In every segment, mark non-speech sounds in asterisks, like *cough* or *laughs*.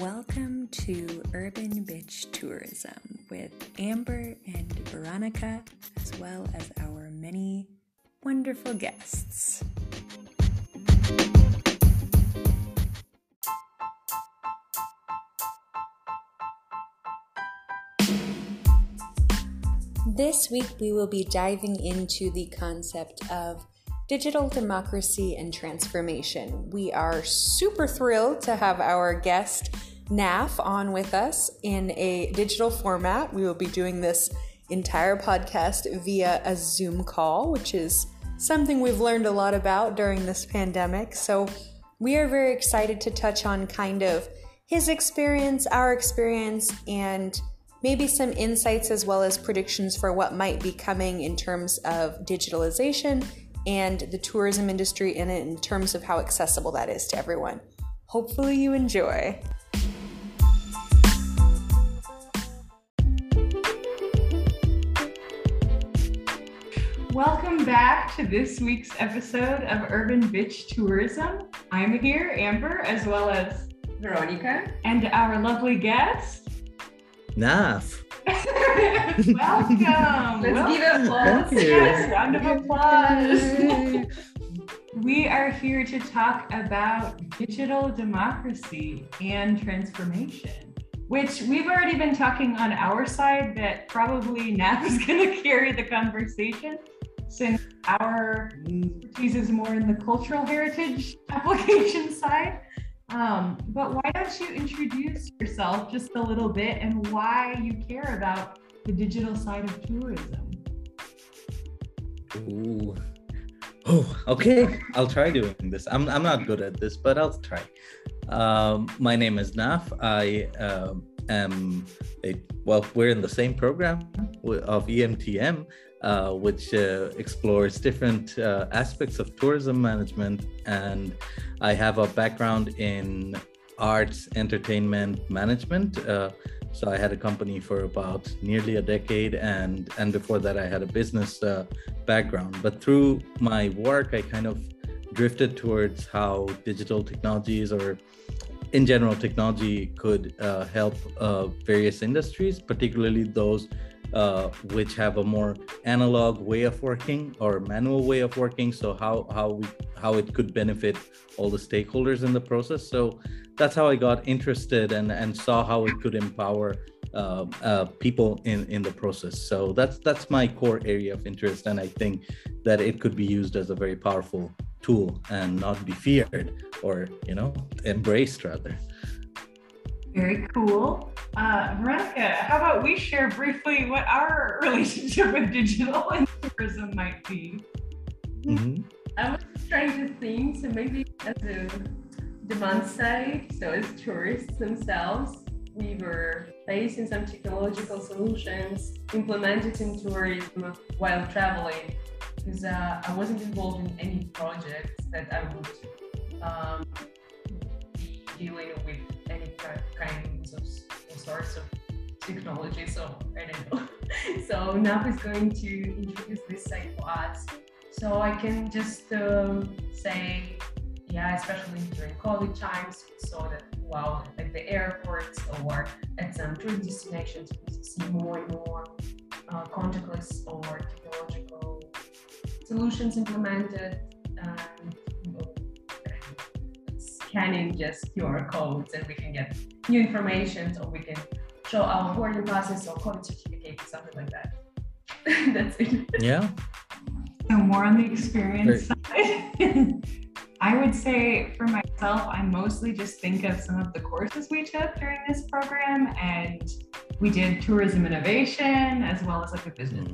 Welcome to Urban Bitch Tourism with Amber and Veronica, as well as our many wonderful guests. This week, we will be diving into the concept of digital democracy and transformation. We are super thrilled to have our guest, NAF, on with us in a digital format. We will be doing this entire podcast via a Zoom call, which is something we've learned a lot about during this pandemic. So, we are very excited to touch on kind of his experience, our experience, and maybe some insights as well as predictions for what might be coming in terms of digitalization and the tourism industry in it in terms of how accessible that is to everyone. Hopefully, you enjoy. Welcome back to this week's episode of Urban Bitch Tourism. I'm here, Amber, as well as Veronica, and our lovely guest, Naf. *laughs* Welcome. Let's Welcome. give applause. Yes, round of applause. *laughs* we are here to talk about digital democracy and transformation, which we've already been talking on our side that probably Naf is going *laughs* to carry the conversation since our expertise is more in the cultural heritage *laughs* application side. Um, but why don't you introduce yourself just a little bit and why you care about the digital side of tourism? Ooh. Oh, okay. I'll try doing this. I'm, I'm not good at this, but I'll try. Um, my name is Naf. I um am a, well, we're in the same program of EMTM, uh, which uh, explores different uh, aspects of tourism management. And I have a background in arts, entertainment management. Uh, so I had a company for about nearly a decade, and and before that I had a business uh, background. But through my work, I kind of drifted towards how digital technologies or in general technology could help various industries, particularly those uh, which have a more analog way of working or manual way of working. So how how we how it could benefit all the stakeholders in the process. So that's how I got interested and and saw how it could empower uh, uh, people in in the process. So that's that's my core area of interest, and I think that it could be used as a very powerful tool and not be feared or you know embraced rather. Very cool. Uh, Veronica, how about we share briefly what our *laughs* relationship with digital and tourism might be? Mhm. I was trying to think, so maybe as a demand side, so as tourists themselves, we were facing some technological solutions implemented in tourism while traveling. Because uh, I wasn't involved in any projects that I would um, be dealing with any ki- kinds of sorts of technology. So I don't know. *laughs* so Naf is going to introduce this site for us. So I can just um, say, yeah, especially during COVID times, we saw that wow, like the airports or at some tourist destinations, we see more and more uh, contactless or technological solutions implemented. Know, scanning just QR codes, and we can get new information, or we can show our boarding passes or COVID certificate or something like that. *laughs* That's it. Yeah. So more on the experience side. *laughs* I would say for myself, I mostly just think of some of the courses we took during this program, and we did tourism innovation as well as like a business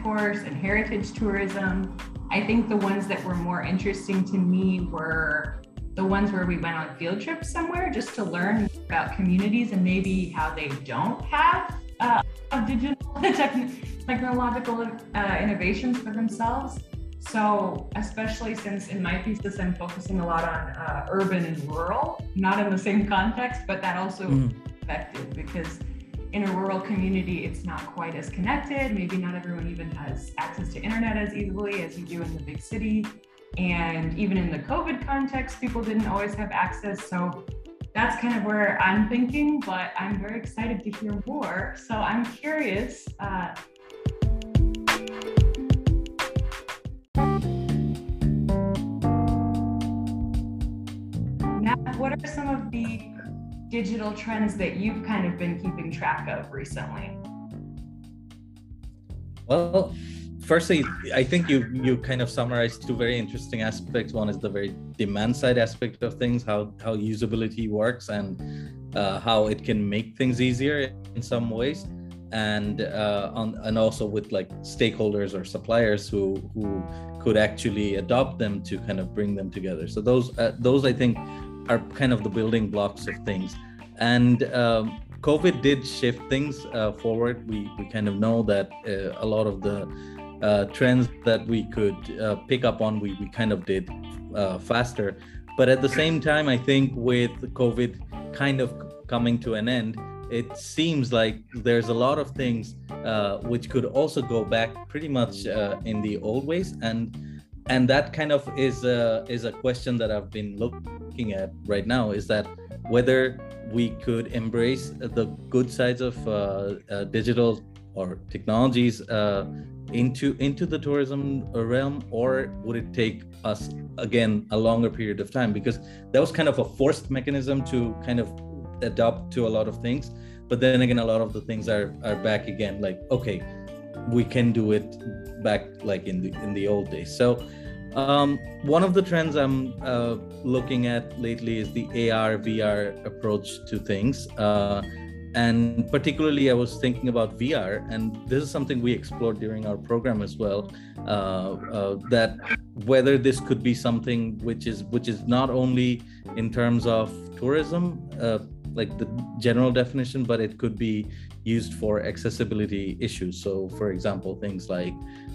Mhm. course and heritage tourism. I think the ones that were more interesting to me were the ones where we went on field trips somewhere just to learn about communities and maybe how they don't have uh, digital *laughs* techn- technological uh, innovations for themselves. So, especially since in my thesis I'm focusing a lot on uh, urban and rural, not in the same context, but that also Mhm. effective because in a rural community it's not quite as connected maybe not everyone even has access to internet as easily as you do in the big city and even in the covid context people didn't always have access so that's kind of where I'm thinking, but I'm very excited to hear more. So I'm curious. Uh, now, what are some of the digital trends that you've kind of been keeping track of recently? Well, firstly, I think you you kind of summarized two very interesting aspects. One is the very demand side aspect of things, how how usability works, and uh, how it can make things easier in some ways, and uh, on and also with like stakeholders or suppliers who who could actually adopt them to kind of bring them together. So those uh, those I think are kind of the building blocks of things, and. Um, COVID did shift things uh, forward. We we kind of know that uh, a lot of the uh, trends that we could uh, pick up on, we, we kind of did uh, faster. But at the same time, I think with COVID kind of coming to an end, it seems like there's a lot of things uh, which could also go back pretty much uh, in the old ways. And and that kind of is a, is a question that I've been looking at right now is that whether we could embrace the good sides of uh, digital or technologies into into the tourism realm or would it take us again a longer period of time? Because that was kind of a forced mechanism to kind of adapt to a lot of things. But then again a lot of the things are are back again like okay we can do it back like in the in the old days. So um, one of the trends i'm uh, looking at lately is the ar vr approach to things. Uh, and particularly i was thinking about vr and this is something we explored during our program as well uh, uh, that whether this could be something which is which is not only in terms of tourism uh, like the general definition but it could be used for accessibility issues. So for example things like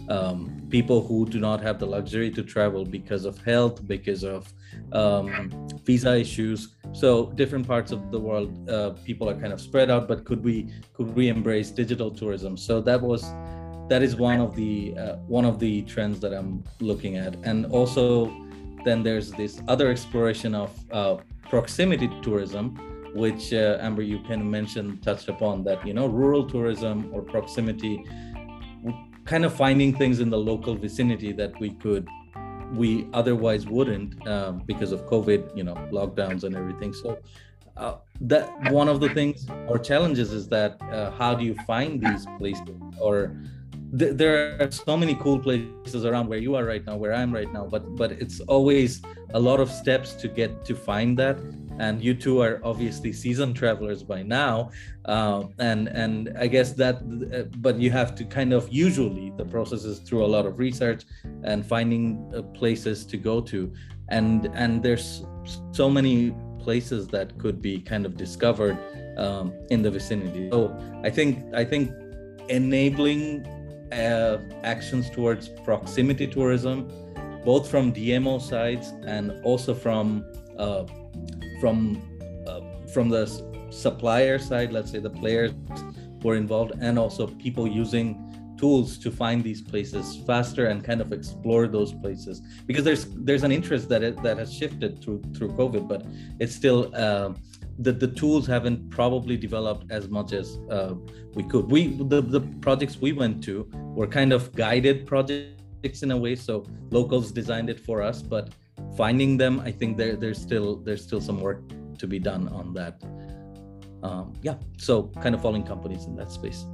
um, people who do not have the luxury to travel because of health because of um, visa issues. So different parts of the world uh, people are kind of spread out but could we could we embrace digital tourism? So that was that is one of the uh, one of the trends that i'm looking at. And also then there's this other exploration of uh, proximity tourism which uh, amber you kind of mentioned touched upon that you know rural tourism or proximity kind of finding things in the local vicinity that we could we otherwise wouldn't uh, because of covid you know lockdowns and everything. So uh, that one of the things or challenges is that uh, how do you find these places? Or th- there are so many cool places around where you are right now where i'm right now but but it's always a lot of steps to get to find that. And you two are obviously seasoned travelers by now uh, and and i guess that uh, but you have to kind of usually the process is through a lot of research and finding uh, places to go to. And and there's so many places that could be kind of discovered um, in the vicinity. So i think i think enabling uh, actions towards proximity tourism both from dmo sides and also from uh, from uh, from the supplier side let's say the players who are involved and also people using tools to find these places faster and kind of explore those places. Because there's there's an interest that it, that has shifted through through covid but it's still uh, the, tools haven't probably developed as much as uh, we could. We the, the projects we went to were kind of guided projects in a way so locals designed it for us but finding them i think there, there's still there's still some work to be done on that. Um, yeah so kind of following companies in that space.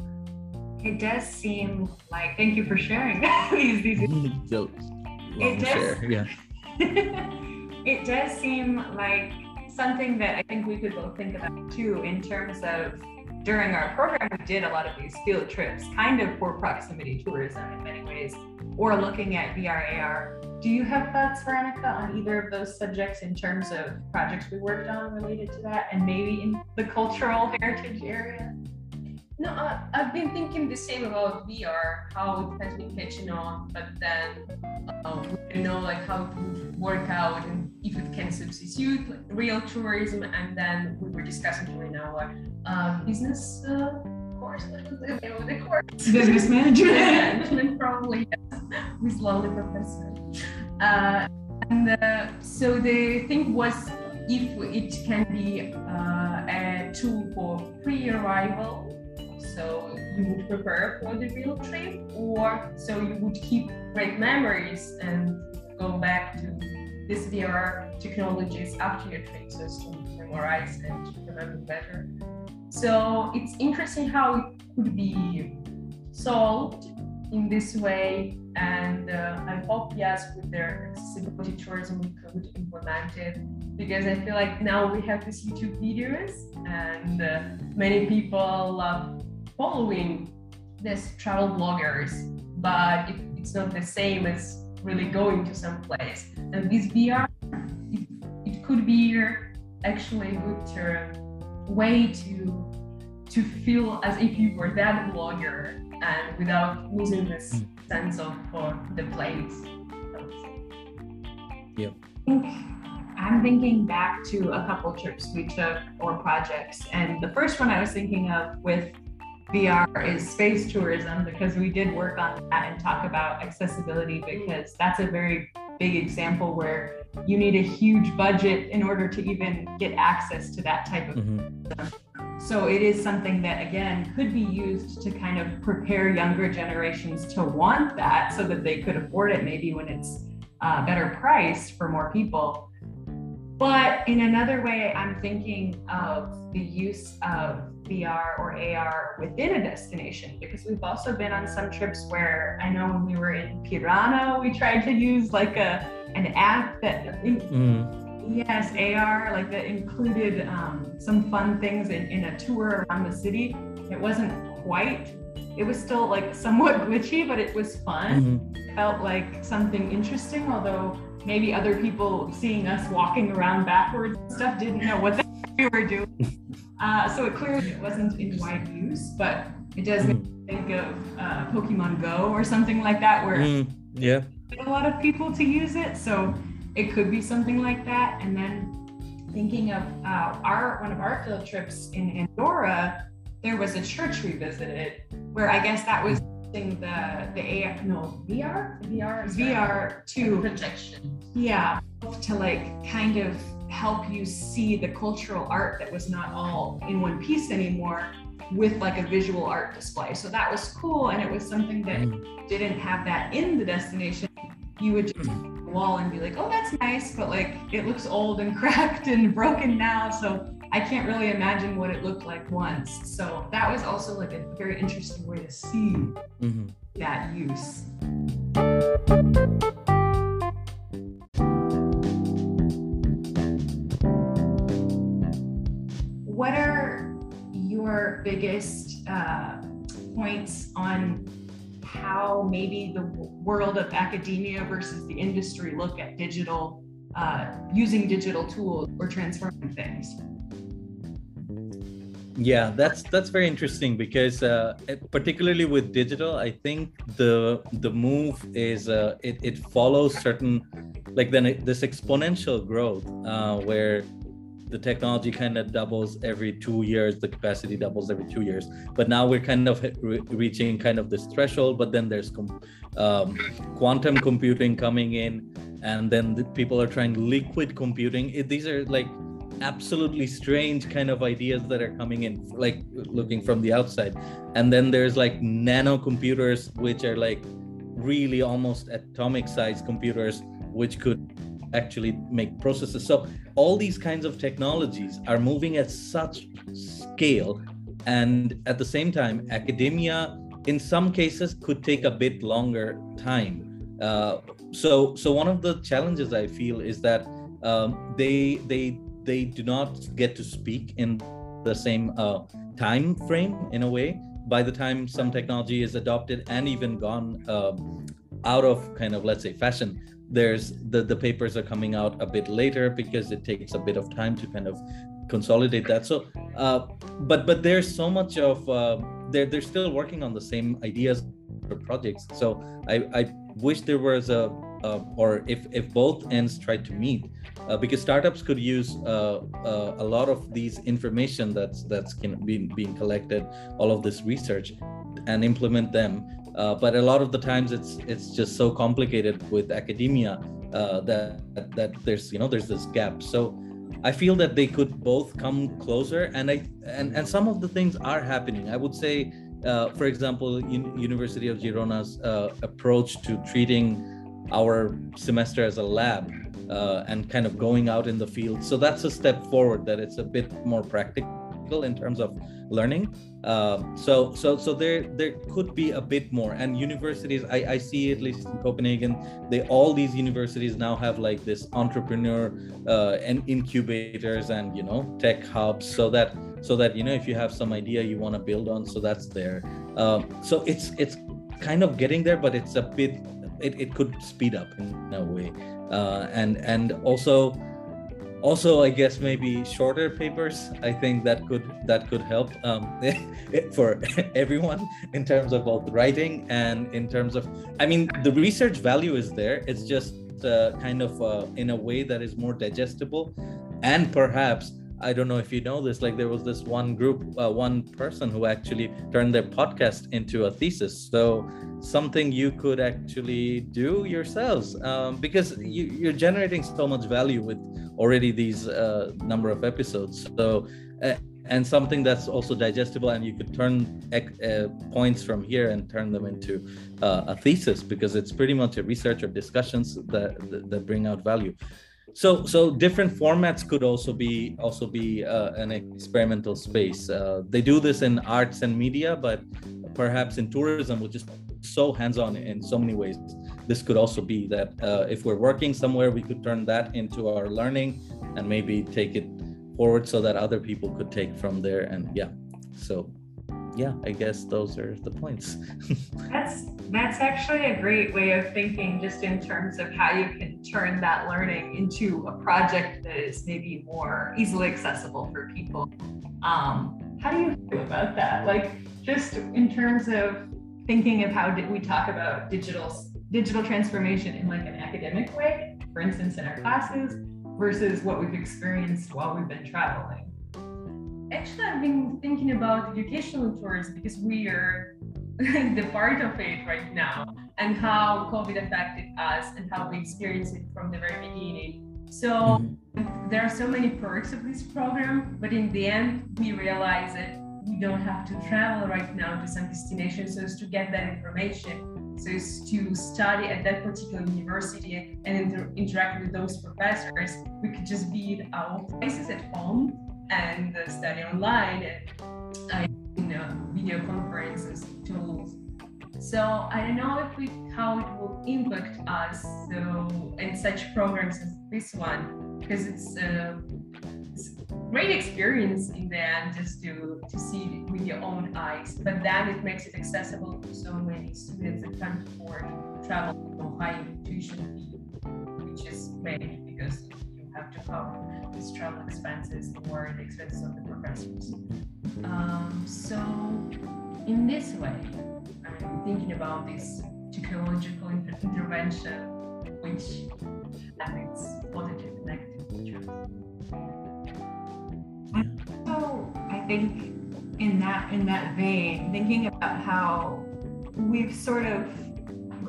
It does seem like thank you for sharing *laughs* these these *laughs* it does, share, yeah. *laughs* It does seem like something that i think we could both think about too in terms of during our program we did a lot of these field trips kind of for proximity tourism in many ways or looking at vr ar do you have thoughts, Veronica, on either of those subjects in terms of projects we worked on related to that and maybe in the cultural heritage area? No, uh, I've been thinking the same about VR, how it has been catching on, but then uh, we don't know like how it would work out and if it can substitute like, real tourism. And then we were discussing during our uh, business uh, course, what was the name of the course? Business management. *laughs* management, probably, yes, with lovely professor. Uh, and uh, so the thing was if it can be uh, a tool for pre-arrival, so you would prepare for the real trip, or so you would keep great memories and go back to this VR technologies after your trip, so to memorize and remember better. So it's interesting how it could be solved in this way and uh, I hope yes with their accessibility tourism we could implement it because I feel like now we have these YouTube videos and uh, many people love following these travel bloggers but it, it's not the same as really going to some place and this VR it, it could be actually a good uh, way to to feel as if you were that blogger and without losing this sense of uh, the place. Yep. I'm thinking back to a couple trips we took or projects, and the first one I was thinking of with VR is space tourism because we did work on that and talk about accessibility because that's a very big example where you need a huge budget in order to even get access to that type of mm-hmm. So it is something that, again, could be used to kind of prepare younger generations to want that so that they could afford it maybe when it's uh, better priced for more people. But in another way, I'm thinking of the use of VR or AR within a destination because we've also been on some trips where I know when we were in Tirana, we tried to use like a an app that mm Yes, AR, like that included um, some fun things in, in a tour around the city. It wasn't quite, it was still like somewhat *laughs* glitchy, but it was fun. Mm-hmm. Felt like something interesting, although maybe other people seeing us walking around backwards and stuff didn't know what we were doing. *laughs* Uh, so it clearly wasn't in wide use, but it does mm. me think of uh, Pokemon Go or something like that, where mm, yeah, a lot of people to use it. So it could be something like that. And then thinking of uh, our one of our field trips in Andorra, there was a church we visited where I guess that was the the AR no VR VR VR to projection. Yeah, to like kind of help you see the cultural art that was not all in one piece anymore with like a visual art display. So that was cool and it was something that mm. didn't have that in the destination. You would just wall and be like, oh, that's nice, but like it looks old and *laughs* cracked and broken now. So I can't really imagine what it looked like once. So that was also like a very interesting way to see mm-hmm. that use. What are your biggest uh, points on how maybe the world of academia versus the industry look at digital, uh, using digital tools or transforming things. Yeah, that's that's very interesting because uh, particularly with digital, I think the the move is uh, it it follows certain like then this exponential growth uh, where the technology kind of doubles every two years the capacity doubles every two years. But now we're kind of re- reaching kind of this threshold but then there's com- um, quantum computing coming in and then the people are trying liquid computing. It, these are like absolutely strange kind of ideas that are coming in like looking from the outside. And then there's like nano computers which are like really almost atomic size computers which could actually make processes. So all these kinds of technologies are moving at such scale, and at the same time, academia in some cases could take a bit longer time. Uh, so so one of the challenges I feel is that um, they they they do not get to speak in the same uh, time frame in a way by the time some technology is adopted and even gone um, out of kind of let's say fashion there's the the papers are coming out a bit later because it takes a bit of time to kind of consolidate that. So uh, but but there's so much of uh, they're they're still working on the same ideas or projects. So i i wish there was a uh, or if if both ends tried to meet uh, because startups could use uh, uh, a lot of these information that's that's being being collected all of this research and implement them uh, but a lot of the times it's it's just so complicated with academia uh, that that there's you know there's this gap so I feel that they could both come closer, and I and and some of the things are happening. I would say, uh, for example, Un- University of Girona's uh, approach to treating our semester as a lab uh, and kind of going out in the field. So that's a step forward. That it's a bit more practical in terms of learning. Um, so so so there there could be a bit more. And universities, I, I see at least in Copenhagen, they all these universities now have like this entrepreneur uh, and incubators and you know tech hubs, so that so that you know if you have some idea you want to build on, so that's there. Um, so it's it's kind of getting there, but it's a bit it, it could speed up in a way. Uh, and and also also i guess maybe shorter papers i think that could that could help um, *laughs* for *laughs* everyone in terms of both writing and in terms of i mean the research value is there. It's just uh, kind of uh, in a way that is more digestible and perhaps I don't know if you know this, like there was this one group, uh, one person who actually turned their podcast into a thesis. So something you could actually do yourselves um, because you, are generating so much value with already these uh, number of episodes. So uh, and something that's also digestible and you could turn uh, points from here and turn them into uh, a thesis because it's pretty much a research or discussions that, that, that bring out value so so different formats could also be also be uh, an experimental space. Uh, they do this in arts and media but perhaps in tourism which is so hands-on in so many ways this could also be that uh, if we're working somewhere we could turn that into our learning and maybe take it forward so that other people could take from there and yeah so yeah, I guess those are the points. *laughs* that's that's actually a great way of thinking, just in terms of how you can turn that learning into a project that is maybe more easily accessible for people. Um, how do you feel about that? Like, just in terms of thinking of how did we talk about digital digital transformation in like an academic way, for instance, in our classes, versus what we've experienced while we've been traveling actually I've been thinking about educational tours because we are *laughs* the part of it right now and how COVID affected us and how we experienced it from the very beginning. So mm-hmm. there are so many perks of this program, but in the end, we realize that we don't have to travel right now to some destination so as to get that information. So as to study at that particular university and inter- interact with those professors, we could just be at our places at home and study online and uh, you know video conferences tools. So I don't know if we how it will impact us so in such programs as this one because it's, uh, it's a great experience in the end just to to see it with your own eyes. But then it makes it accessible to so many students that can't afford travel or high tuition fee, which is great because have to cover these travel expenses or the expenses of the professors. Um, so in this way, I'm thinking about this technological inter- intervention, which has its positive and negative features. So I think in that in that vein, thinking about how we've sort of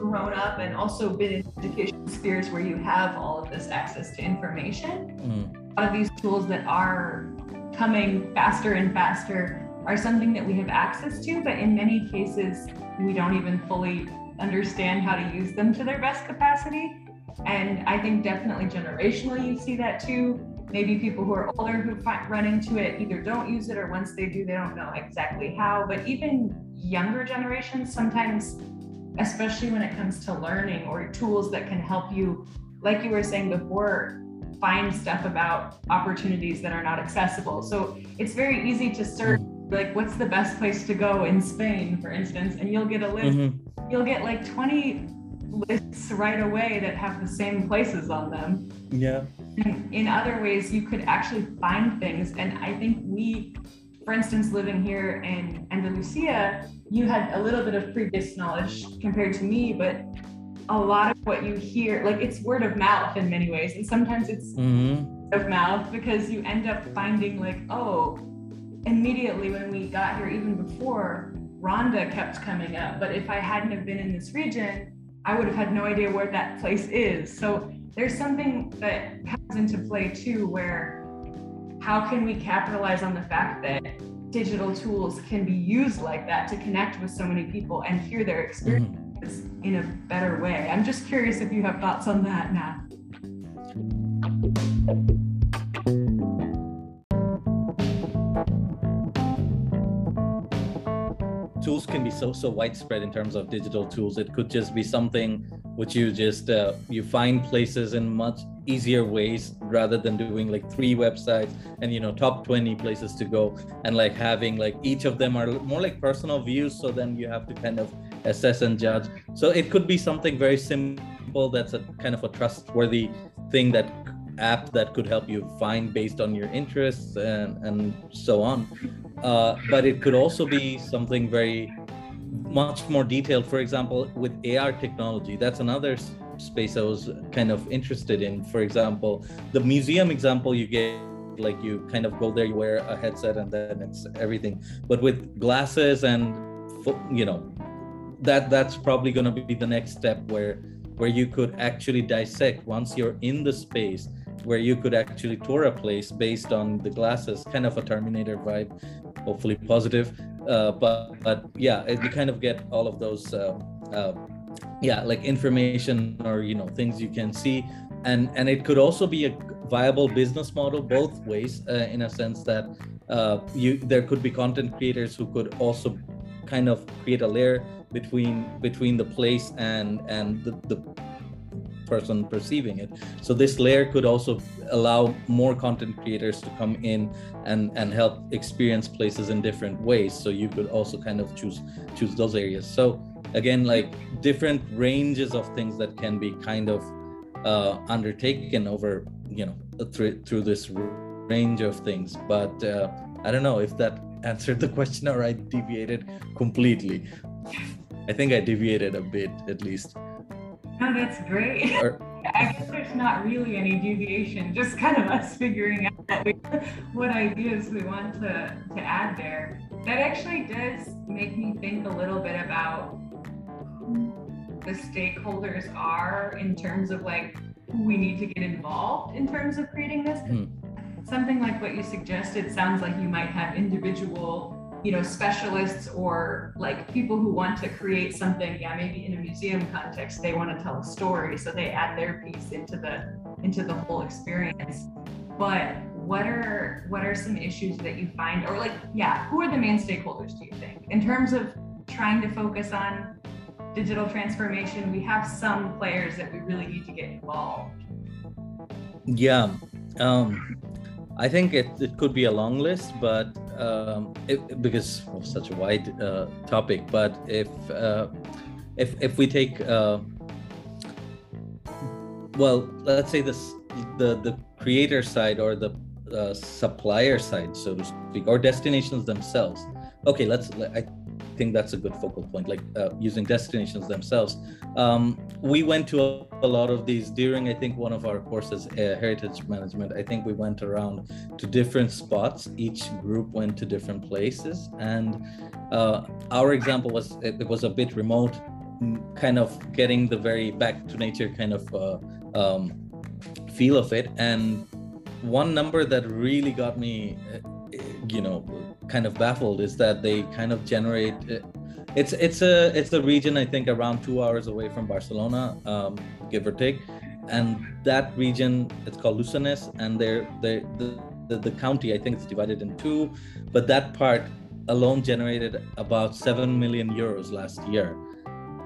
grown up and also been in education spheres where you have all of this access to information. Mm. A lot of these tools that are coming faster and faster are something that we have access to, but in many cases, we don't even fully understand how to use them to their best capacity. And I think definitely generationally, you see that too. Maybe people who are older who find, run into it either don't use it or once they do, they don't know exactly how. But even younger generations sometimes especially when it comes to learning or tools that can help you, like you were saying before, find stuff about opportunities that are not accessible. So it's very easy to search like what's the best place to go in Spain, for instance, and you'll get a list. Mm-hmm. You'll get like 20 lists right away that have the same places on them. Yeah. And in other ways, you could actually find things. And I think we, for instance, living here in Andalusia, you had a little bit of previous knowledge compared to me, but a lot of what you hear, like it's word of mouth in many ways. And sometimes it's mm-hmm. of mouth because you end up finding like, oh, immediately when we got here, even before, Ronda kept coming up. But if I hadn't have been in this region, I would have had no idea where that place is. So there's something that comes into play too, where how can we capitalize on the fact that digital tools can be used like that to connect with so many people and hear their experiences mm-hmm. in a better way? I'm just curious if you have thoughts on that now. Tools can be so so widespread in terms of digital tools. It could just be something which you just uh, you find places in much easier ways rather than doing like three websites and you know top 20 places to go and like having like each of them are more like personal views. So then you have to kind of assess and judge. So it could be something very simple. That's a kind of a trustworthy thing that app that could help you find based on your interests and, and so on uh, but it could also be something very much more detailed. For example, with AR technology, that's another space I was kind of interested in. For example, the museum example you gave like you kind of go there you wear a headset and then it's everything but with glasses and you know that that's probably going to be the next step where where you could actually dissect once you're in the space where you could actually tour a place based on the glasses kind of a terminator vibe hopefully positive. Uh, but but yeah, you kind of get all of those. Uh, uh, yeah, like information or you know things you can see, and and it could also be a viable business model both ways uh, in a sense that uh, you there could be content creators who could also kind of create a layer between between the place and and the, the person perceiving it. So this layer could also allow more content creators to come in and and help experience places in different ways. So you could also kind of choose choose those areas. So again, like different ranges of things that can be kind of uh, undertaken over you know through through this range of things. But uh, I don't know if that *laughs* answered the question or I deviated completely. I think I deviated a bit at least. No, that's great. *laughs* Or, I guess there's not really any deviation, just kind of us figuring out what, we, what ideas we want to, to add there. That actually does make me think a little bit about who the stakeholders are in terms of like who we need to get involved in terms of creating this. Hmm. Something like what you suggested sounds like you might have individual you know specialists or like people who want to create something yeah maybe in a museum context they want to tell a story so they add their piece into the into the whole experience. But what are what are some issues that you find or like yeah who are the main stakeholders do you think? In terms of trying to focus on digital transformation we have some players that we really need to get involved. Yeah um I think it, it could be a long list, but um, it, because of such a wide uh, topic. But if uh, if if we take uh, well, let's say this the the creator side or the uh, supplier side, so to speak, or destinations themselves. Okay, let's. I think that's a good focal point, like uh, using destinations themselves. Um, we went to a, a, lot of these during, I think, one of our courses, uh, Heritage Management. I think we went around to different spots. Each group went to different places. And uh, our example was, it, was a bit remote, kind of getting the very back to nature kind of uh, um, feel of it. And one number that really got me uh, you know kind of baffled is that they kind of generate it's it's a it's a region i think around two hours away from barcelona um, give or take. And that region it's called Lluçanès and they're, they're the, the, the county i think it's divided in two but that part alone generated about 7 million euros last year.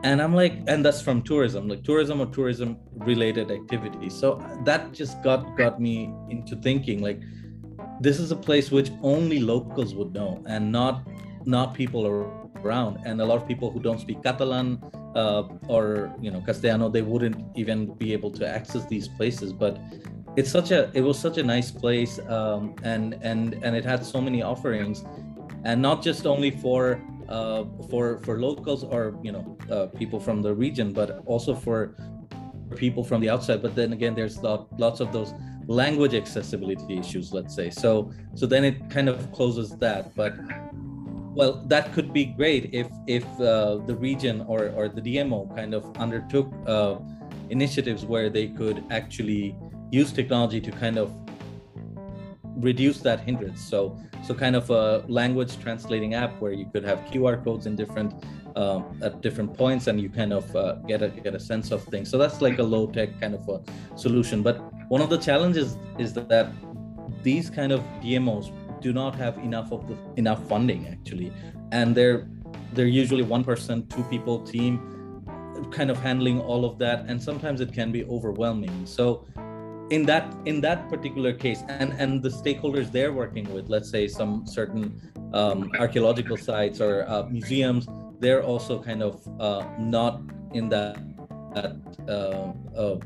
And i'm like and that's from tourism like tourism or tourism related activities. So that just got got me into thinking like this is a place which only locals would know and not not people around. And a lot of people who don't speak catalan uh, or you know castellano they wouldn't even be able to access these places. But it's such a it was such a nice place um, and and and it had so many offerings. And not just only for uh, for for locals or you know uh, people from the region but also for people from the outside. But then again there's lot, lots of those language accessibility issues let's say so so then it kind of closes that but well that could be great if if uh, the region or or the dmo kind of undertook uh, initiatives where they could actually use technology to kind of reduce that hindrance. So so kind of a language translating app where you could have QR codes in different um, at different points and you kind of uh, get a get a sense of things. So that's like a low tech kind of a solution. But one of the challenges is that these kind of DMOs do not have enough of the enough funding actually, and they're they're usually one person, two people team kind of handling all of that and sometimes it can be overwhelming so in that in that particular case and and the stakeholders they're working with let's say some certain um, archaeological sites or uh, museums they're also kind of uh, not in that, that uh, uh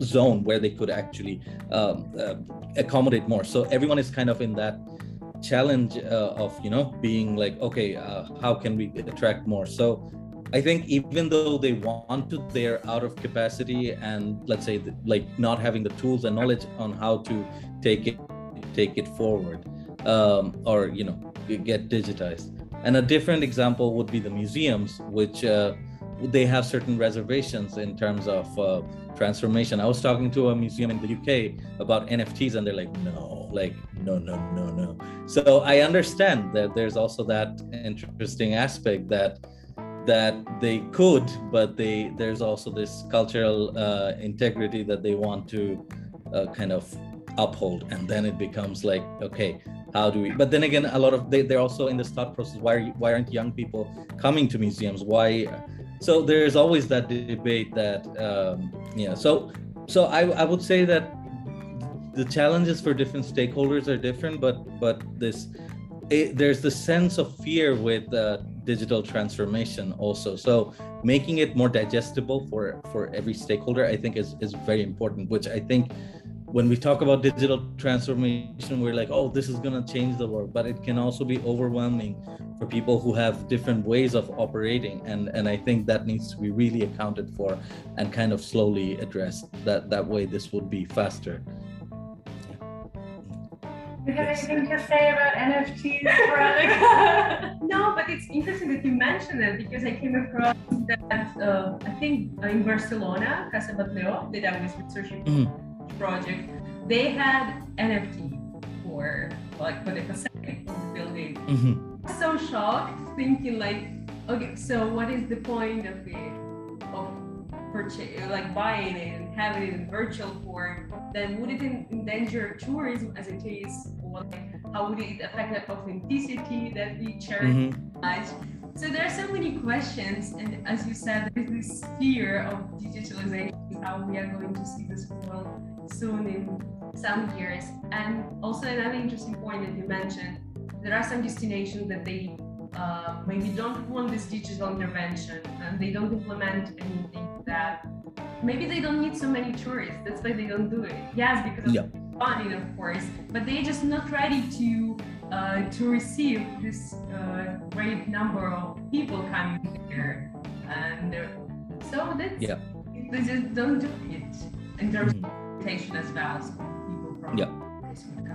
zone where they could actually um, uh, accommodate more so everyone is kind of in that challenge uh, of you know being like okay how can we attract more so I think even though they want to, they're out of capacity and let's say like not having the tools and knowledge on how to take it take it forward um, or you know get digitized. And a different example would be the museums, which uh, they have certain reservations in terms of uh, transformation. I was talking to a museum in the UK about NFTs, and they're like, no, like no, no, no, no. So I understand that there's also that interesting aspect that that they could, but they there's also this cultural uh, integrity that they want to uh, kind of uphold, and then it becomes like, okay, how do we? But then again, a lot of they, they're also in this thought process. Why are you, why aren't young people coming to museums? Why? So there's always that debate that um, yeah. So so I I would say that the challenges for different stakeholders are different, but but this it, there's the sense of fear with uh, digital transformation also so making it more digestible for for every stakeholder i think is is very important which i think when we talk about digital transformation we're like oh this is going to change the world. But it can also be overwhelming for people who have different ways of operating. And and i think that needs to be really accounted for and kind of slowly addressed that that way this would be faster. You have anything to say about NFTs, Veronica? *laughs* no, but it's interesting that you mentioned it because I came across that uh, I think uh, in Barcelona, Casa Batlló, that I was researching mm. Project, they had NFT for like for the facade of the building. Mm-hmm. So shocked, thinking like, okay, so what is the point of it? Of purchase, like buying it and having it in virtual form, then would it endanger tourism as it is? Or like, how would it affect the authenticity that we cherish? Mm-hmm. So there are so many questions, and as you said, there is this fear of digitalization, how we are going to see this world soon in some years. And also another interesting point that you mentioned, there are some destinations that they uh, maybe don't want this digital intervention and they don't implement anything that maybe they don't need so many tourists that's why they don't do it yes because of yeah. funding of course but they're just not ready to uh, to receive this uh, great number of people coming here and so that's yeah. they just don't do it in terms mm-hmm. Of reputation as well so people from yeah. this would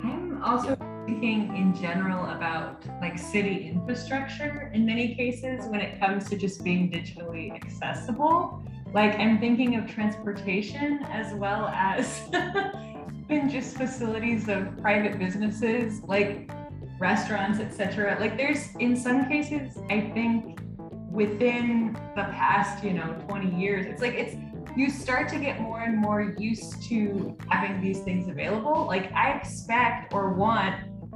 I'm also thinking in general about like city infrastructure in many cases when it comes to just being digitally accessible. Like I'm thinking of transportation as well as *laughs* even just facilities of private businesses like restaurants, etc. Like there's in some cases, I think within the past, you know, 20 years, it's like it's you start to get more and more used to having these things available. Like I expect or want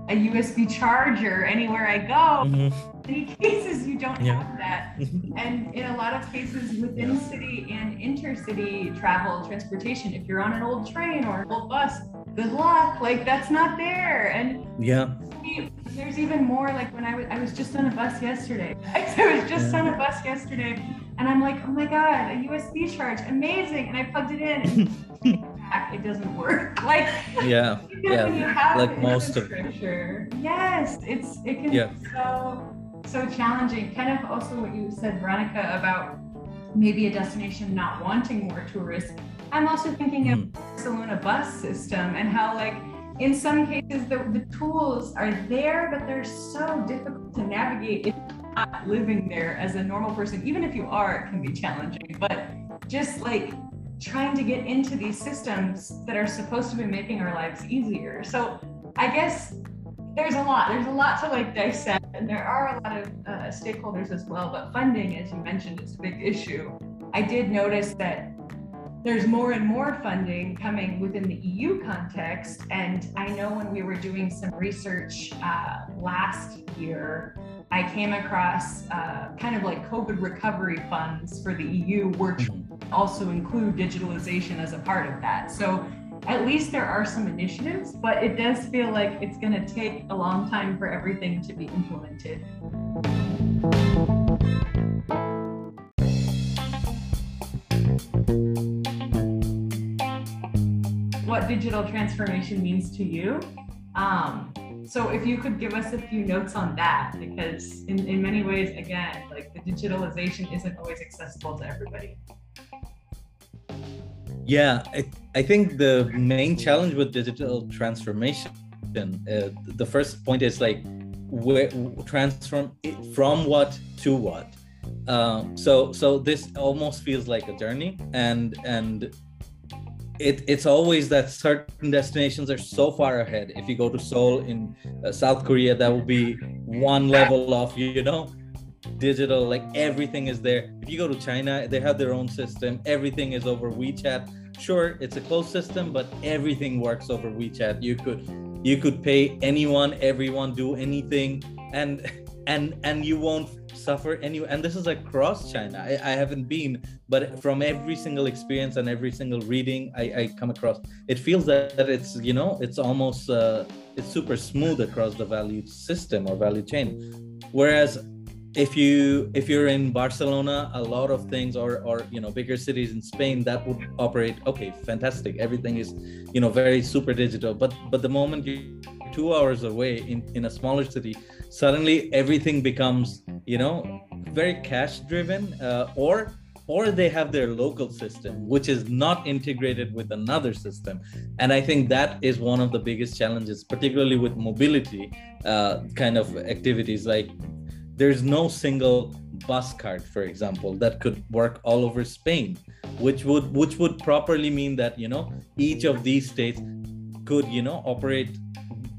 a USB charger anywhere I go. Mm-hmm. In many cases, you don't yeah. have that. and in a lot of cases within yeah. city and intercity travel, transportation, if you're on an old train or an old bus, good luck. Like that's not there. And yeah. There's even more like when I was I was just on a bus yesterday. *laughs* I was just yeah. on a bus yesterday and I'm like, oh my God, a USB charge, amazing. And I plugged it in *laughs* *laughs* it doesn't work. *laughs* Like yeah, yeah, like most of Yes, it's it can yeah. be so so challenging. Kind of also what you said, Veronica, about maybe a destination not wanting more tourists. I'm also thinking mm. of hmm. Barcelona bus system and how like in some cases the, the tools are there, but they're so difficult to navigate if not living there as a normal person. Even if you are, it can be challenging. But just like trying to get into these systems that are supposed to be making our lives easier. So I guess there's a lot. There's a lot to like dissect, and there are a lot of uh, stakeholders as well. But funding, as you mentioned, is a big issue. I did notice that there's more and more funding coming within the EU context. And I know when we were doing some research uh, last year, I came across uh, kind of like COVID recovery funds for the EU, which also include digitalization as a part of that. So at least there are some initiatives, but it does feel like it's going to take a long time for everything to be implemented. What digital transformation means to you. Um, so if you could give us a few notes on that, because in, in many ways, again, like the digitalization isn't always accessible to everybody. Yeah, I, I think the main challenge with digital transformation, uh, the first point is like where transform from what to what. Um, so so this almost feels like a journey, and and it, it's always that certain destinations are so far ahead. If you go to Seoul in uh, South Korea, that will be one level of you know? Digital like everything is there. If you go to china they have their own system. Everything is over wechat. Sure it's a closed system but everything works over wechat. You could you could pay anyone everyone do anything and and and you won't suffer any and this is across china. I, I haven't been but from every single experience and every single reading i, I come across it feels that, that it's you know it's almost uh, it's super smooth across the value system or value chain. Whereas if you if you're in barcelona a lot of things or or you know bigger cities in spain that would operate okay fantastic. Everything is you know very super digital. But but the moment you two hours away in in a smaller city suddenly everything becomes you know very cash driven uh, or or they have their local system which is not integrated with another system. And i think that is one of the biggest challenges particularly with mobility uh, kind of activities. Like there's no single bus card for example that could work all over spain which would which would properly mean that you know each of these states could you know operate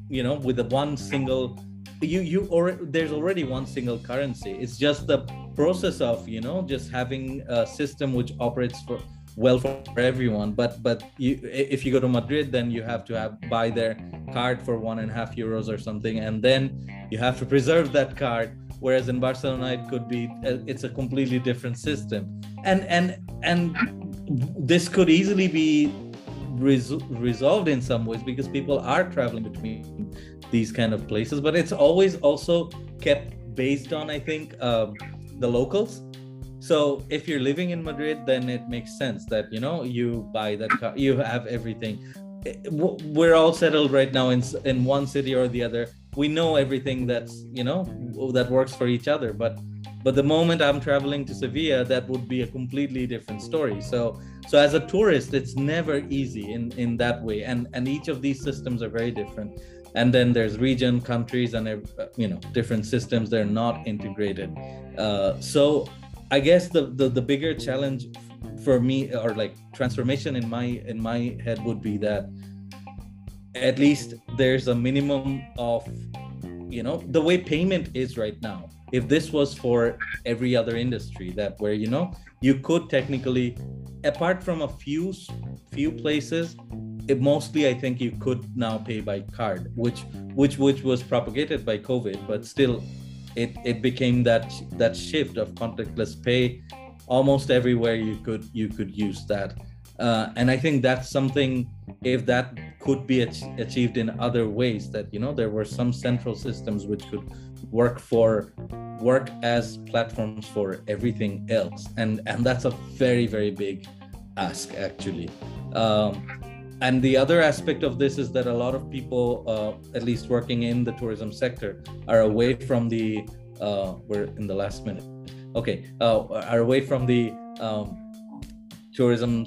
you know with a one single you you or there's already one single currency. It's just the process of you know just having a system which operates for well for everyone. But but you if you go to madrid then you have to have buy their card for one and a half euros or something and then you have to preserve that card. Whereas in barcelona it could be uh, it's a completely different system. And and and this could easily be res- resolved in some ways because people are traveling between these kind of places but it's always also kept based on i think um, the locals. So if you're living in madrid then it makes sense that you know you buy that car you have everything. Eh, we're all settled right now in in one city or the other. We know everything that's you know that works for each other but but the moment i'm traveling to sevilla that would be a completely different story. So so as a tourist it's never easy in in that way. And and each of these systems are very different. And then there's region countries and uh, you know different systems. They're not integrated. Uh, so i guess the, the the bigger challenge for me or like transformation in my in my head would be that at least there's a minimum of you know the way payment is right now if this was for every other industry that where you know you could technically apart from a few few places it mostly i think you could now pay by card which which which was propagated by covid but still it it became that that shift of contactless pay almost everywhere you could you could use that. Uh, and i think that's something if that could be ach- achieved in other ways that you know there were some central systems which could work for work as platforms for everything else. And and that's a very very big ask actually. Um, and the other aspect of this is that a lot of people uh, at least working in the tourism sector are away from the uh, we're in the last minute. Okay uh, are away from the um, tourism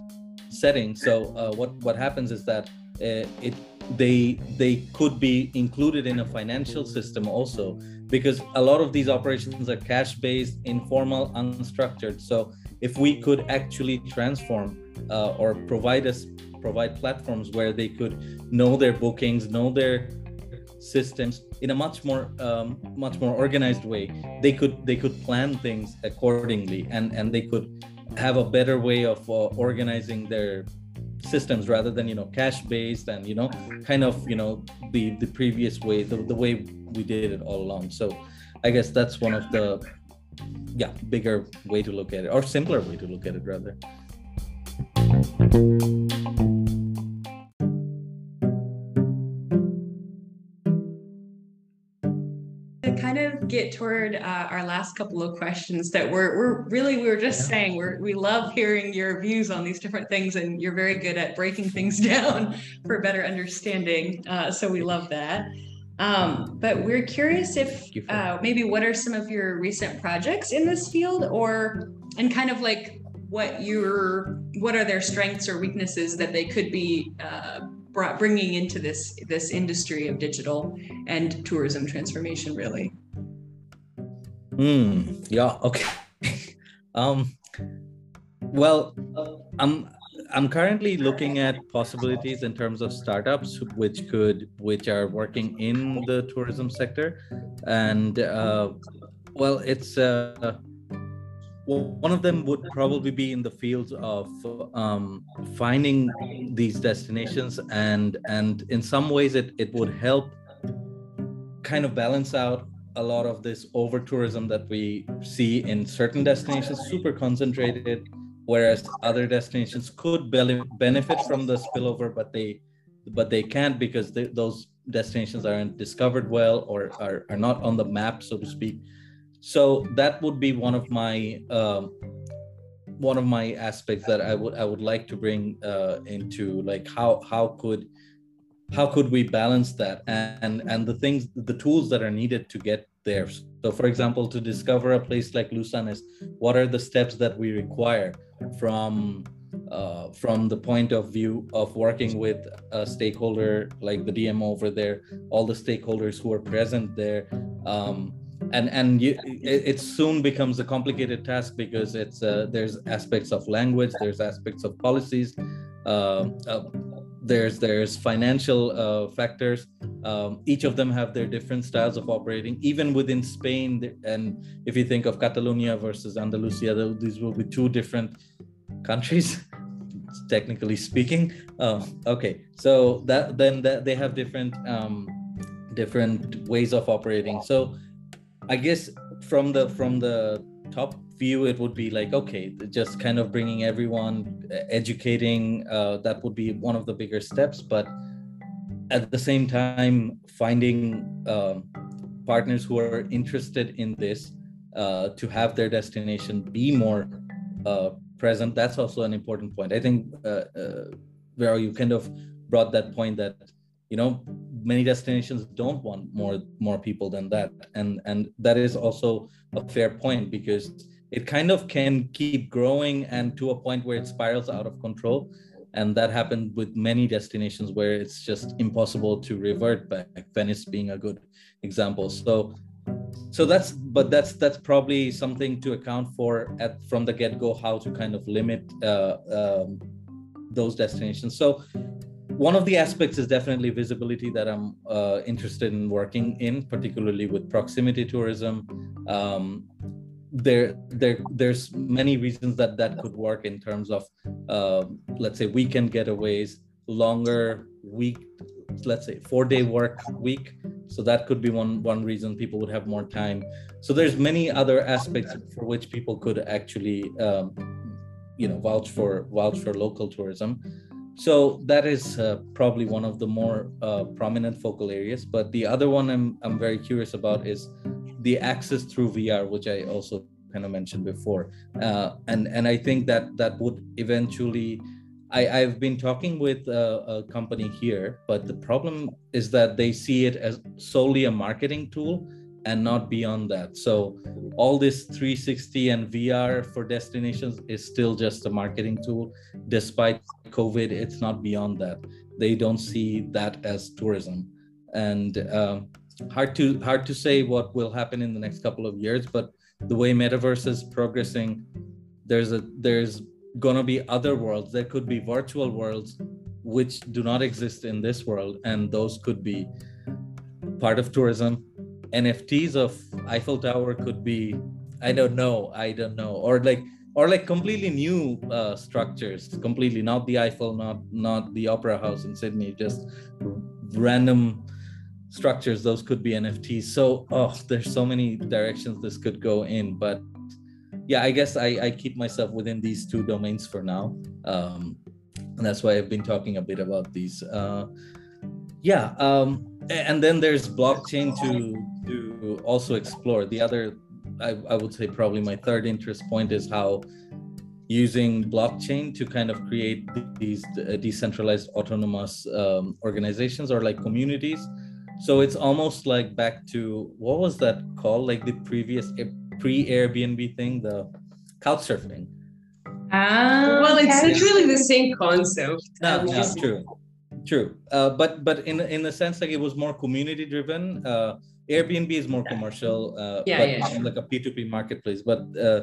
setting. So uh, what what happens is that uh, it they they could be included in a financial system also because a lot of these operations are cash based informal unstructured. So if we could actually transform uh, or provide us provide platforms where they could know their bookings, know their systems in a much more um, much more organized way they could they could plan things accordingly and and they could have a better way of uh, organizing their systems rather than you know cash based and you know kind of you know the the previous way the, the way we did it all along. So i guess that's one of the yeah bigger way to look at it or simpler way to look at it rather get toward uh, our last couple of questions that we're, we're really, we were just yeah. saying, we're, we love hearing your views on these different things and you're very good at breaking things *laughs* down for better understanding. Uh, so we love that. Um, but we're curious if uh, maybe what are some of your recent projects in this field or, and kind of like what your, what are their strengths or weaknesses that they could be uh, brought, bringing into this, this industry of digital and tourism transformation really? Hmm. Yeah. Okay. *laughs* um. Well, I'm I'm currently looking at possibilities in terms of startups which could which are working in the tourism sector, and uh, well, it's uh, one of them would probably be in the fields of um, finding these destinations and and in some ways it it would help kind of balance out a lot of this over tourism that we see in certain destinations super concentrated whereas other destinations could be- benefit from the spillover but they but they can't because they, those destinations aren't discovered well or are, are not on the map so to speak. So that would be one of my um, one of my aspects that i would i would like to bring uh, into like how how could how could we balance that? And and the things the tools that are needed to get there. So for example to discover a place like lusanes what are the steps that we require from uh, from the point of view of working with a stakeholder like the dm over there all the stakeholders who are present there? Um, and and you, it, it, soon becomes a complicated task because it's uh, there's aspects of language there's aspects of policies uh, uh there's there's financial uh, factors. Um, each of them have their different styles of operating. Even within spain and if you think of catalonia versus andalusia these will be two different countries *laughs* technically speaking. Uh, okay so that then that they have different um, different ways of operating. So i guess from the from the top view it would be like okay just kind of bringing everyone educating uh, that would be one of the bigger steps. But at the same time finding um, partners who are interested in this uh, to have their destination be more uh, present that's also an important point. I think uh, uh, where you kind of brought that point that you know many destinations don't want more more people than that. And and that is also a fair point because it kind of can keep growing and to a point where it spirals out of control. And that happened with many destinations where it's just impossible to revert back. Venice being a good example. So so that's but that's that's probably something to account for at from the get-go how to kind of limit uh, um, those destinations. So one of the aspects is definitely visibility that i'm uh, interested in working in particularly with proximity tourism. Um, there there there's many reasons that that could work in terms of uh, let's say weekend getaways longer week let's say four day work week. So that could be one one reason people would have more time. So there's many other aspects for which people could actually um, you know vouch for vouch for local tourism. So that is uh, probably one of the more uh, prominent focal areas. But the other one I'm, I'm very curious about is the access through VR, which I also kind of mentioned before, uh, and and I think that that would eventually. I, I've been talking with a, a company here, but the problem is that they see it as solely a marketing tool and not beyond that. So all this 360 and VR for destinations is still just a marketing tool. Despite COVID, it's not beyond that. They don't see that as tourism, and um, hard to hard to say what will happen in the next couple of years but the way metaverse is progressing there's a there's gonna be other worlds. There could be virtual worlds which do not exist in this world and those could be part of tourism. Nfts of eiffel tower could be i don't know i don't know. Or like or like completely new uh, structures completely not the eiffel not not the opera house in sydney just random structures those could be nfts so oh there's so many directions this could go in but yeah i guess i, I keep myself within these two domains for now. Um, and that's why i've been talking a bit about these. Uh, yeah um, and then there's blockchain to to also explore. The other I, I would say probably my third interest point is how using blockchain to kind of create these decentralized autonomous um, organizations or like communities so it's almost like back to what was that called? Like the previous pre airbnb thing the couch surfing. Ah, well it's literally the same concept. No, no, true. True. Uh, but but in in a sense like it was more community driven uh, Airbnb is more commercial, uh, yeah, but yeah, like a P2P marketplace. But uh,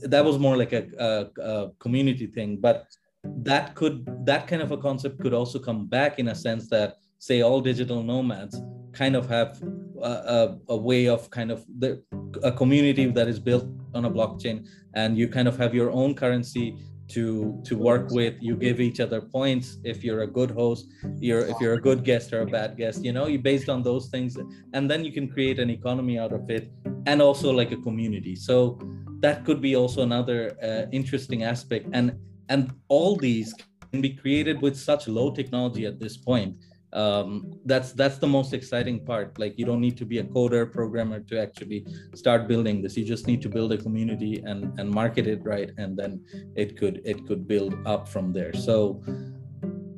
that was more like a, a, a, community thing. But that could that kind of a concept could also come back in a sense that say all digital nomads kind of have a, a, a way of kind of the, a community that is built on a blockchain, and you kind of have your own currency to to work with. You give each other points if you're a good host you're if you're a good guest or a bad guest you know you based on those things. And then you can create an economy out of it and also like a community. So that could be also another uh, interesting aspect. And and all these can be created with such low technology at this point um, that's that's the most exciting part. Like you don't need to be a coder programmer to actually start building this. You just need to build a community and and market it right and then it could it could build up from there. So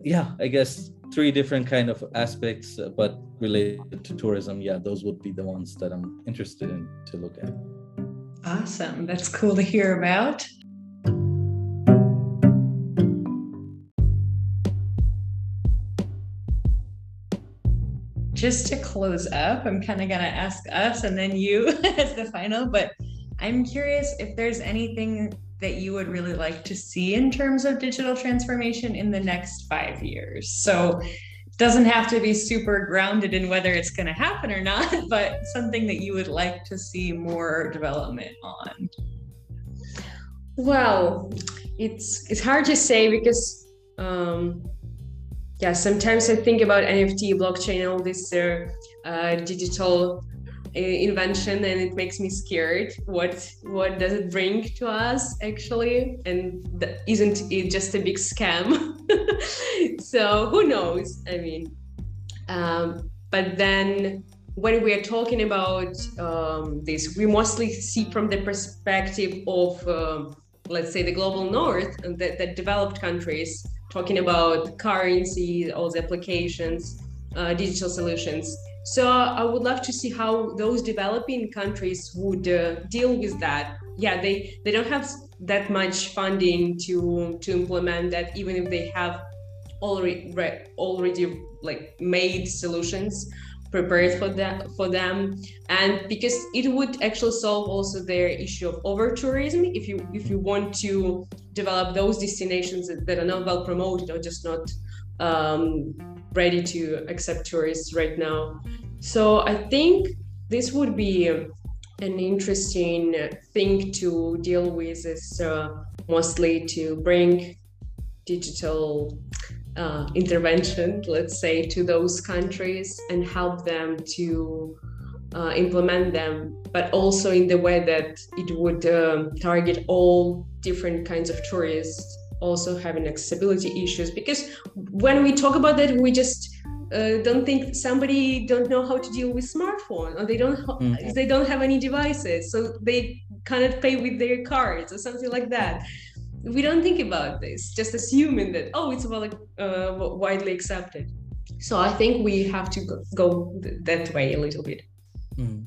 yeah i guess three different kind of aspects uh, but related to tourism yeah those would be the ones that i'm interested in to look at. Awesome. That's cool to hear about just to close up, I'm kind of going to ask us and then you *laughs* as the final, but I'm curious if there's anything that you would really like to see in terms of digital transformation in the next five years. So it doesn't have to be super grounded in whether it's going to happen or not, *laughs* but something that you would like to see more development on. Well, it's it's hard to say because um, yeah, sometimes I think about NFT, blockchain, all this uh, uh, digital uh, invention, and it makes me scared. What what does it bring to us actually? And th- isn't it just a big scam? *laughs* so who knows? I mean, um, but then when we are talking about um, this, we mostly see from the perspective of, uh, let's say, the global north, the, the developed countries talking about currency, all the applications, uh, digital solutions. So I would love to see how those developing countries would uh, deal with that. Yeah, they they don't have that much funding to to implement that, even if they have already already like made solutions prepared for that for them. And because it would actually solve also their issue of over tourism if you if you want to develop those destinations that, are not well promoted or just not um, ready to accept tourists right now. So i think this would be an interesting thing to deal with is uh, mostly to bring digital uh, intervention, let's say, to those countries and help them to uh, implement them, but also in the way that it would um, target all different kinds of tourists also having accessibility issues because when we talk about that we just uh, don't think somebody don't know how to deal with smartphone or they don't mm-hmm. they don't have any devices so they cannot pay with their cards or something like that we don't think about this just assuming that oh it's well uh, widely accepted. So i think we have to go, go th- that way a little bit. Mm.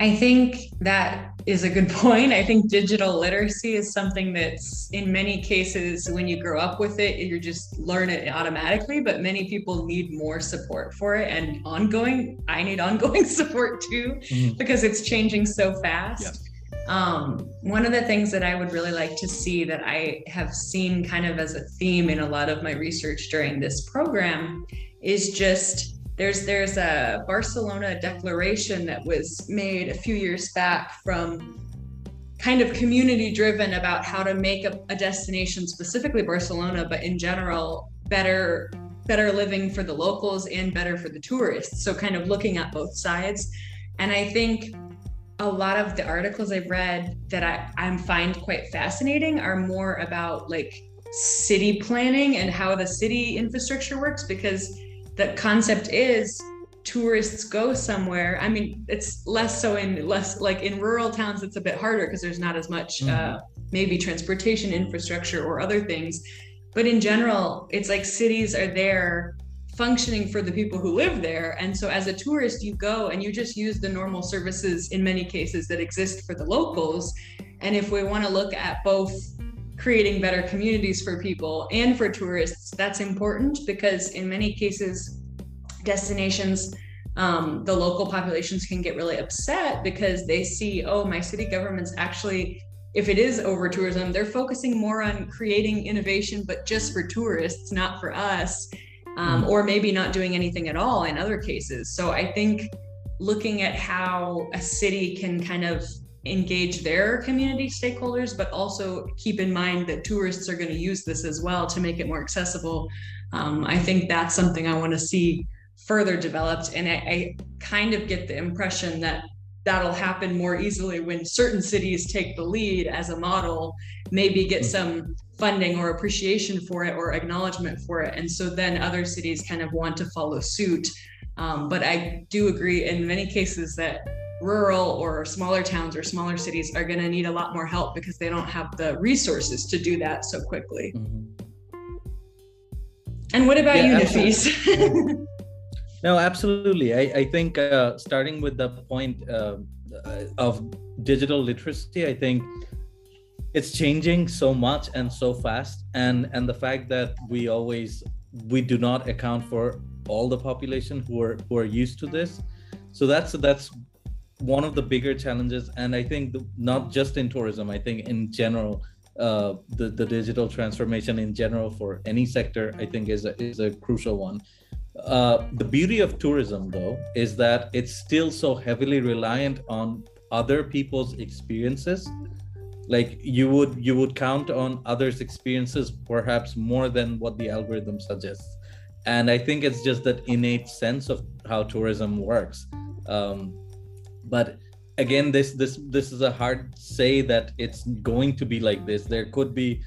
i think that is a good *laughs* point. I think digital literacy is something that's in many cases when you grow up with it you just learn it automatically but many people need more support for it and ongoing i need ongoing *laughs* support too mm. because it's changing so fast. Yeah Um, one of the things that I would really like to see that I have seen kind of as a theme in a lot of my research during this program is just there's there's a Barcelona declaration that was made a few years back from kind of community driven about how to make a, a destination specifically Barcelona but in general better better living for the locals and better for the tourists. So kind of looking at both sides. And I think a lot of the articles I've read that I, I find quite fascinating are more about like city planning and how the city infrastructure works because the concept is tourists go somewhere i mean it's less so in less like in rural towns it's a bit harder because there's not as much uh, mm-hmm. uh, maybe transportation infrastructure or other things but in general it's like cities are there functioning for the people who live there. And so as a tourist, you go and you just use the normal services in many cases that exist for the locals. And if we want to look at both creating better communities for people and for tourists, that's important because in many cases, destinations, um, the local populations can get really upset because they see, oh, my city government's actually if it is over tourism, they're focusing more on creating innovation, but just for tourists, not for us um, mm. or maybe not doing anything at all in other cases. So I think looking at how a city can kind of engage their community stakeholders, but also keep in mind that tourists are going to use this as well to make it more accessible. Um, I think that's something I want to see further developed. And I, I kind of get the impression that that'll happen more easily when certain cities take the lead as a model, maybe get mm. some funding or appreciation for it or acknowledgement for it. And so then other cities kind of want to follow suit. Um, but I do agree in many cases that rural or smaller towns or smaller cities are going to need a lot more help because they don't have the resources to do that so quickly. Mm-hmm. And what about yeah, you, Nafis? *laughs* no, absolutely. I, I think uh, starting with the point uh, of digital literacy, I think it's changing so much and so fast and and the fact that we always we do not account for all the population who are who are used to this. So that's that's one of the bigger challenges and i think the, not just in tourism i think in general uh, the the digital transformation in general for any sector i think is a, is a crucial one. Uh, the beauty of tourism though is that it's still so heavily reliant on other people's experiences like you would you would count on others experiences perhaps more than what the algorithm suggests. And i think it's just that innate sense of how tourism works. Um, but again this this this is a hard say that it's going to be like this. There could be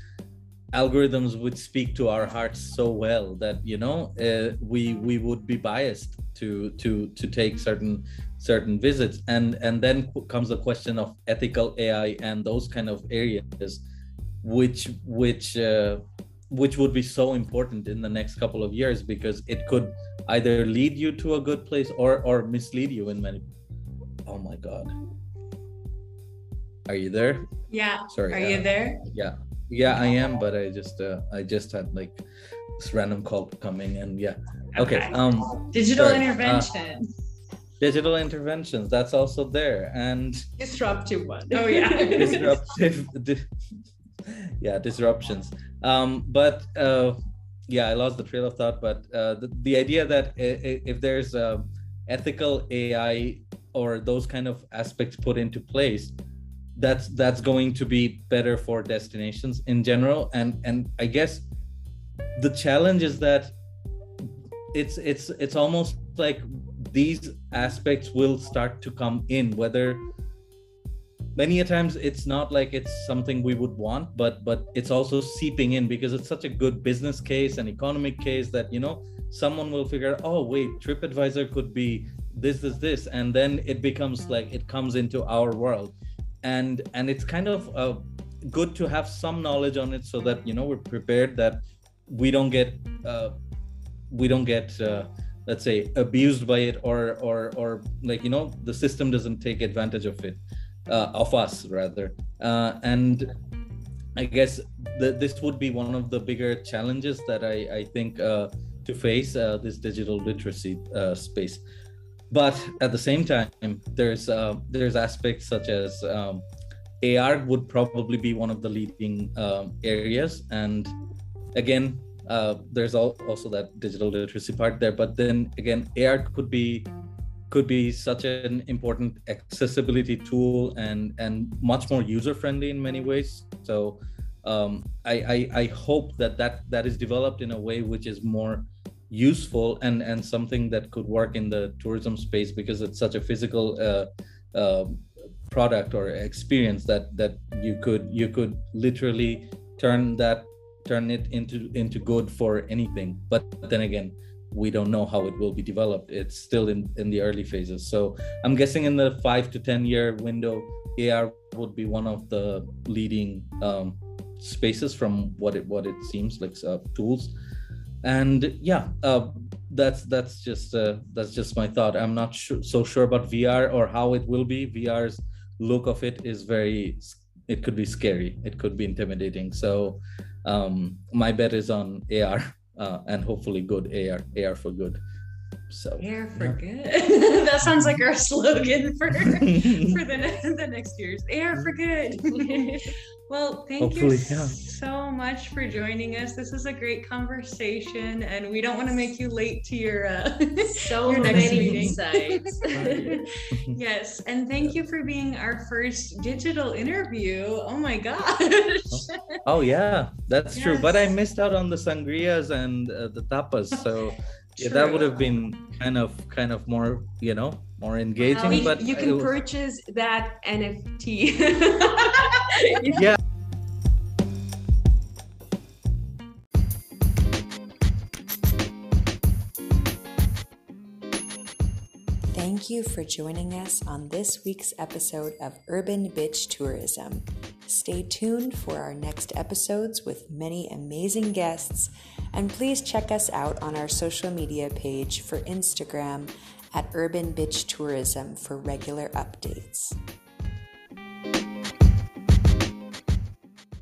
algorithms would speak to our hearts so well that you know uh, we we would be biased to to to take certain certain visits. And and then comes the question of ethical ai and those kind of areas which which uh, which would be so important in the next couple of years because it could either lead you to a good place or or mislead you in many oh my god. Are you there? Yeah. Sorry are uh, you there? yeah. Yeah i am but i just uh, i just had like this random call coming and yeah. Okay, okay. um digital sorry. Uh, intervention digital interventions that's also there and disruptive one. Oh yeah. *laughs* Disruptive di- yeah disruptions. Um but uh yeah i lost the trail of thought but uh the, the idea that if there's a ethical ai or those kind of aspects put into place that's that's going to be better for destinations in general and and i guess the challenge is that it's it's it's almost like these aspects will start to come in whether many a times it's not like it's something we would want but but it's also seeping in because it's such a good business case and economic case that you know someone will figure oh wait tripadvisor could be this this this and then it becomes like it comes into our world. And and it's kind of uh, good to have some knowledge on it so that you know we're prepared that we don't get uh, we don't get uh, let's say abused by it or or or like you know the system doesn't take advantage of it uh, of us rather uh, and i guess this would be one of the bigger challenges that i i think uh, to face uh, this digital literacy uh, space but at the same time there's uh, there's aspects such as um, AR would probably be one of the leading um, areas. And again, uh, there's also that digital literacy part there. But then again, AR could be could be such an important accessibility tool and and much more user friendly in many ways. So um, I, I, I hope that that that is developed in a way which is more useful and and something that could work in the tourism space because it's such a physical uh, uh, product or experience that that you could you could literally turn that turn it into into good for anything. But then again we don't know how it will be developed. It's still in in the early phases. So i'm guessing in the five to ten year window ar would be one of the leading um, spaces from what it what it seems like uh, tools. And yeah uh, that's that's just uh, that's just my thought. I'm not sure, so sure about vr or how it will be. Vr's look of it is very it could be scary. It could be intimidating. So um, my bet is on ar uh, and hopefully good ar ar for good so AR for yeah. good. *laughs* that sounds like our slogan for *laughs* for the, the next year's AR for good. *laughs* well, thank Hopefully, you yeah. so much for joining us. This is a great conversation, and we don't want to make you late to your uh, so your next meeting. insights. yes, and thank you for being our first digital interview. Oh my gosh. Oh, oh yeah, that's yes. true. But I missed out on the sangrias and uh, the tapas, so yeah, that would have been kind of kind of more you know more engaging well, but you can was... purchase that nft yeah Thank you for joining us on this week's episode of Urban Bitch Tourism. Stay tuned for our next episodes with many amazing guests and please check us out on our social media page for Instagram at Urban Bitch Tourism for regular updates.